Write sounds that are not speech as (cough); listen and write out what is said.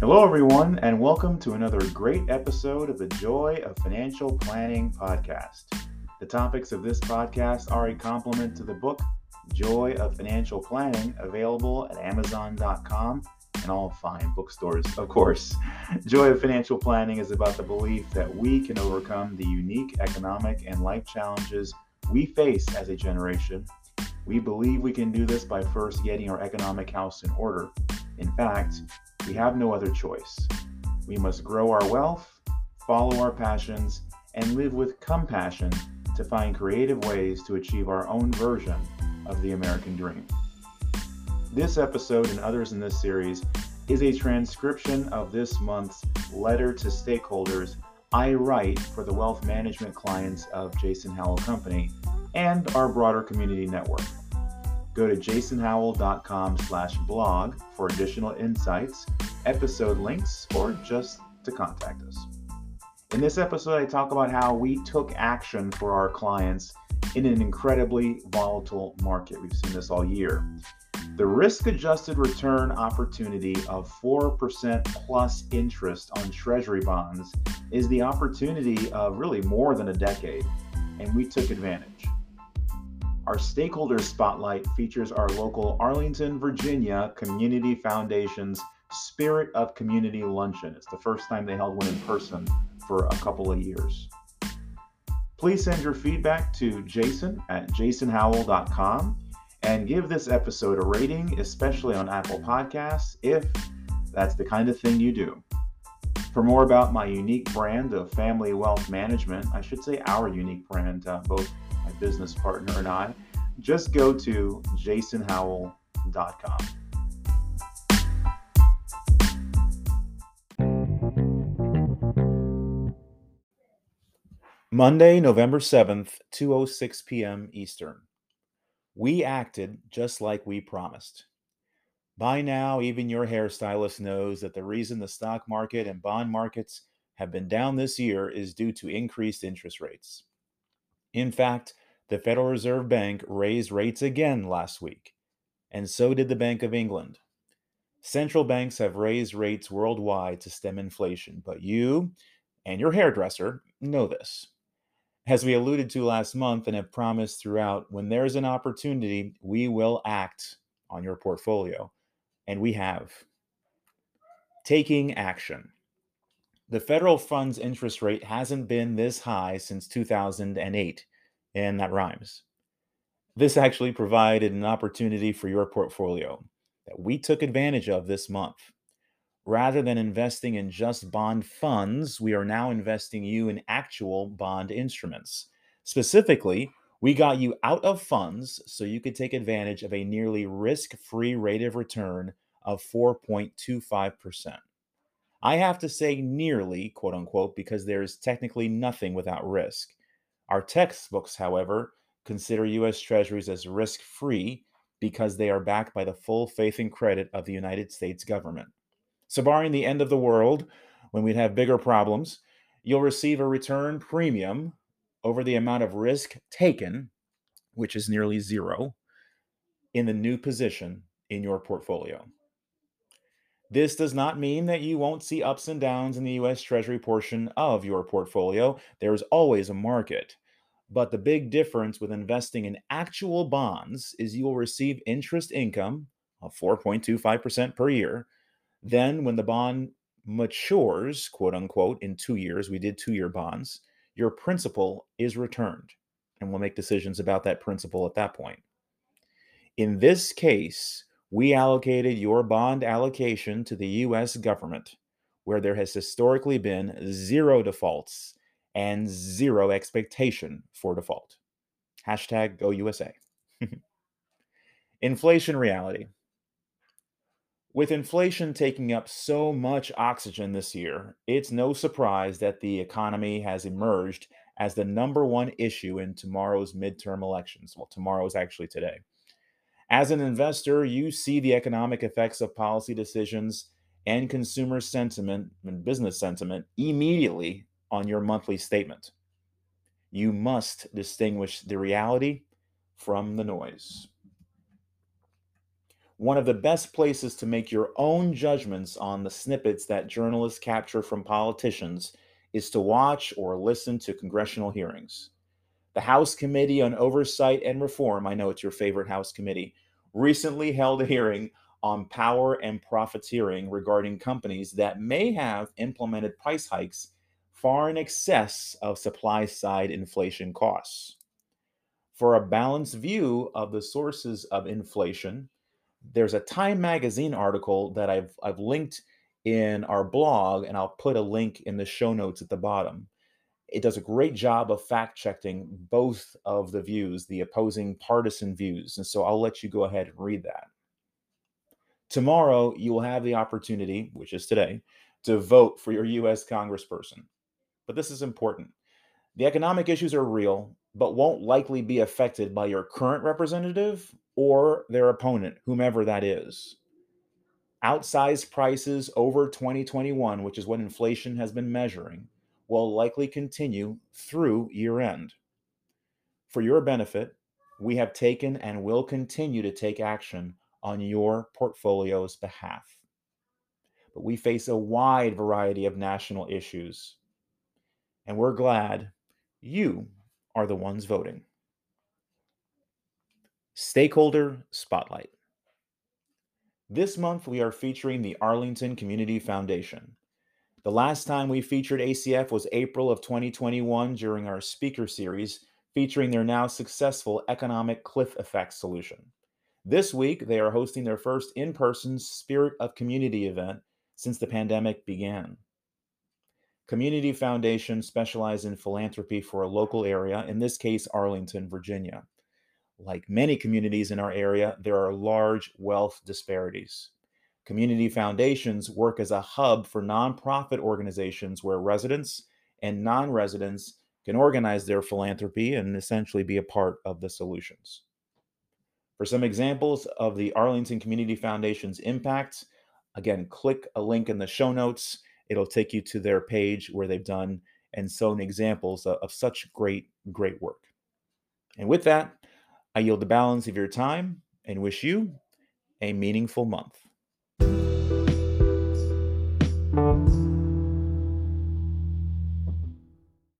Hello, everyone, and welcome to another great episode of the Joy of Financial Planning podcast. The topics of this podcast are a complement to the book Joy of Financial Planning, available at Amazon.com and all fine bookstores, of course. Joy of Financial Planning is about the belief that we can overcome the unique economic and life challenges we face as a generation. We believe we can do this by first getting our economic house in order. In fact, we have no other choice. We must grow our wealth, follow our passions, and live with compassion to find creative ways to achieve our own version of the American dream. This episode and others in this series is a transcription of this month's letter to stakeholders I write for the wealth management clients of Jason Howell Company and our broader community network. Go to jasonhowell.com slash blog for additional insights, episode links, or just to contact us. In this episode, I talk about how we took action for our clients in an incredibly volatile market. We've seen this all year. The risk adjusted return opportunity of 4% plus interest on Treasury bonds is the opportunity of really more than a decade, and we took advantage. Our stakeholder spotlight features our local Arlington, Virginia Community Foundation's Spirit of Community Luncheon. It's the first time they held one in person for a couple of years. Please send your feedback to jason at jasonhowell.com and give this episode a rating, especially on Apple Podcasts, if that's the kind of thing you do. For more about my unique brand of family wealth management, I should say our unique brand, uh, both business partner and I, just go to jasonhowell.com. Monday, November 7th, 2:06 p.m. Eastern. We acted just like we promised. By now, even your hairstylist knows that the reason the stock market and bond markets have been down this year is due to increased interest rates. In fact, the Federal Reserve Bank raised rates again last week, and so did the Bank of England. Central banks have raised rates worldwide to stem inflation, but you and your hairdresser know this. As we alluded to last month and have promised throughout, when there's an opportunity, we will act on your portfolio. And we have. Taking action. The federal funds interest rate hasn't been this high since 2008 and that rhymes. This actually provided an opportunity for your portfolio that we took advantage of this month. Rather than investing in just bond funds, we are now investing you in actual bond instruments. Specifically, we got you out of funds so you could take advantage of a nearly risk free rate of return of 4.25%. I have to say nearly, quote unquote, because there is technically nothing without risk. Our textbooks, however, consider U.S. Treasuries as risk free because they are backed by the full faith and credit of the United States government. So, barring the end of the world, when we'd have bigger problems, you'll receive a return premium over the amount of risk taken, which is nearly zero, in the new position in your portfolio. This does not mean that you won't see ups and downs in the US Treasury portion of your portfolio. There is always a market. But the big difference with investing in actual bonds is you will receive interest income of 4.25% per year. Then, when the bond matures, quote unquote, in two years, we did two year bonds, your principal is returned. And we'll make decisions about that principal at that point. In this case, we allocated your bond allocation to the US government, where there has historically been zero defaults and zero expectation for default. Hashtag go (laughs) inflation reality. With inflation taking up so much oxygen this year, it's no surprise that the economy has emerged as the number one issue in tomorrow's midterm elections. Well, tomorrow is actually today. As an investor, you see the economic effects of policy decisions and consumer sentiment and business sentiment immediately on your monthly statement. You must distinguish the reality from the noise. one of the best places to make your own judgments on the snippets that journalists capture from politicians is to watch or listen to congressional hearings. The House Committee on Oversight and Reform, I know it's your favorite House committee, recently held a hearing on power and profiteering regarding companies that may have implemented price hikes far in excess of supply side inflation costs. For a balanced view of the sources of inflation, there's a Time magazine article that I've I've linked in our blog and I'll put a link in the show notes at the bottom. It does a great job of fact checking both of the views, the opposing partisan views. And so I'll let you go ahead and read that. Tomorrow, you will have the opportunity, which is today, to vote for your US congressperson. But this is important. The economic issues are real, but won't likely be affected by your current representative or their opponent, whomever that is. Outsized prices over 2021, which is what inflation has been measuring, will likely continue through year end. For your benefit, we have taken and will continue to take action on your portfolio's behalf. But we face a wide variety of national issues, and we're glad you are the ones voting. Stakeholder Spotlight. This month, we are featuring the Arlington Community Foundation. The last time we featured ACF was April of 2021 during our speaker series featuring their now successful economic cliff effect solution. This week, they are hosting their first in person Spirit of Community event since the pandemic began. Community Foundation specializes in philanthropy for a local area, in this case, Arlington, Virginia. Like many communities in our area, there are large wealth disparities. Community foundations work as a hub for nonprofit organizations where residents and non residents can organize their philanthropy and essentially be a part of the solutions. For some examples of the Arlington Community Foundation's impacts, again, click a link in the show notes. It'll take you to their page where they've done and shown examples of, of such great, great work. And with that, I yield the balance of your time and wish you a meaningful month.